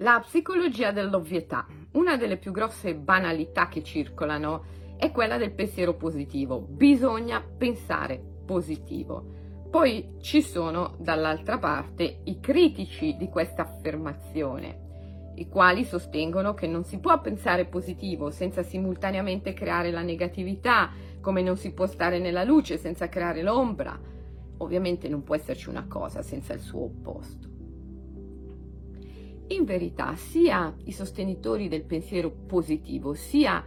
La psicologia dell'ovvietà. Una delle più grosse banalità che circolano è quella del pensiero positivo. Bisogna pensare positivo. Poi ci sono dall'altra parte i critici di questa affermazione, i quali sostengono che non si può pensare positivo senza simultaneamente creare la negatività, come non si può stare nella luce senza creare l'ombra. Ovviamente non può esserci una cosa senza il suo opposto. In verità, sia i sostenitori del pensiero positivo, sia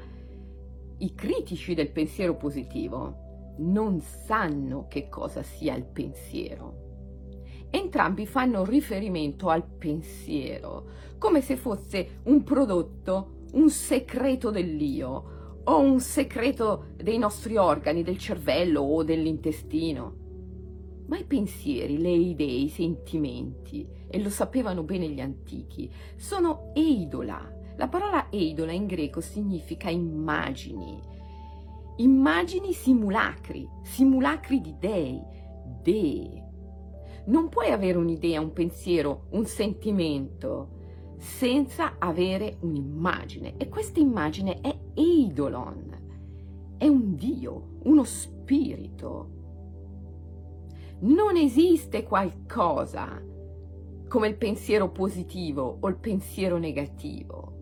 i critici del pensiero positivo non sanno che cosa sia il pensiero. Entrambi fanno riferimento al pensiero come se fosse un prodotto, un segreto dell'io o un segreto dei nostri organi, del cervello o dell'intestino. Ma i pensieri, le idee, i sentimenti, e lo sapevano bene gli antichi, sono eidola. La parola eidola in greco significa immagini, immagini simulacri, simulacri di dei, dei. Non puoi avere un'idea, un pensiero, un sentimento senza avere un'immagine e questa immagine è eidolon, è un dio, uno spirito non esiste qualcosa come il pensiero positivo o il pensiero negativo.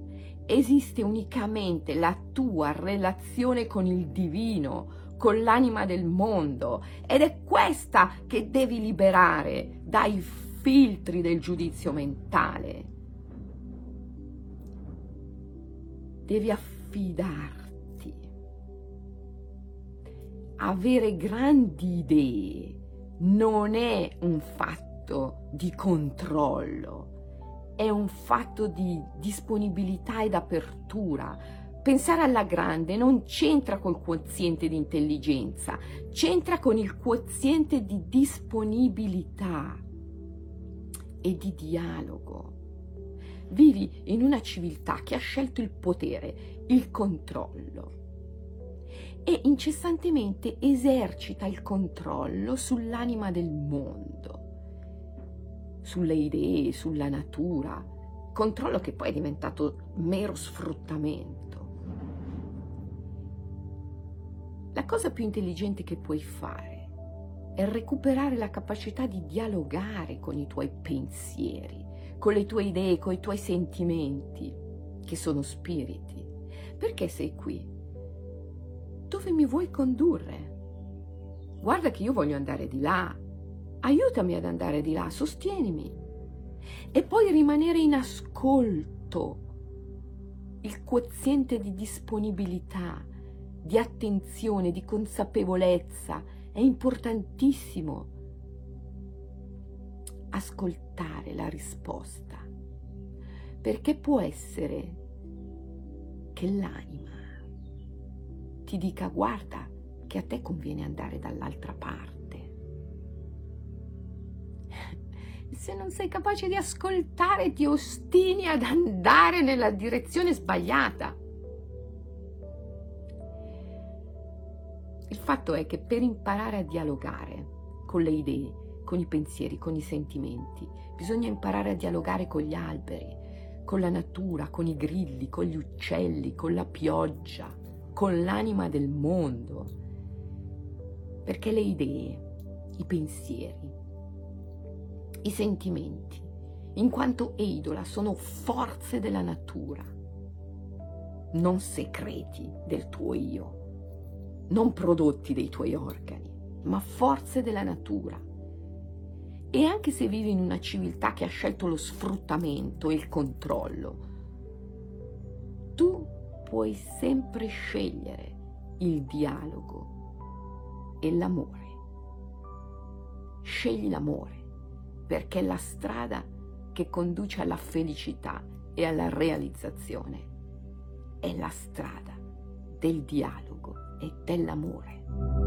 Esiste unicamente la tua relazione con il divino, con l'anima del mondo ed è questa che devi liberare dai filtri del giudizio mentale. Devi affidarti, avere grandi idee non è un fatto di controllo, è un fatto di disponibilità ed apertura. Pensare alla grande non c'entra col quoziente di intelligenza, c'entra con il quoziente di disponibilità e di dialogo. Vivi in una civiltà che ha scelto il potere, il controllo e incessantemente esercita il controllo sull'anima del mondo, sulle idee, sulla natura, controllo che poi è diventato mero sfruttamento. La cosa più intelligente che puoi fare è recuperare la capacità di dialogare con i tuoi pensieri, con le tue idee, con i tuoi sentimenti, che sono spiriti. Perché sei qui? Dove mi vuoi condurre? Guarda che io voglio andare di là, aiutami ad andare di là, sostienimi. E poi rimanere in ascolto, il quoziente di disponibilità, di attenzione, di consapevolezza è importantissimo. Ascoltare la risposta, perché può essere che l'anima ti dica guarda che a te conviene andare dall'altra parte. Se non sei capace di ascoltare, ti ostini ad andare nella direzione sbagliata. Il fatto è che per imparare a dialogare con le idee, con i pensieri, con i sentimenti, bisogna imparare a dialogare con gli alberi, con la natura, con i grilli, con gli uccelli, con la pioggia, con l'anima del mondo, perché le idee, i pensieri, i sentimenti, in quanto eidola, sono forze della natura, non segreti del tuo io, non prodotti dei tuoi organi, ma forze della natura. E anche se vivi in una civiltà che ha scelto lo sfruttamento e il controllo, puoi sempre scegliere il dialogo e l'amore. Scegli l'amore perché è la strada che conduce alla felicità e alla realizzazione. È la strada del dialogo e dell'amore.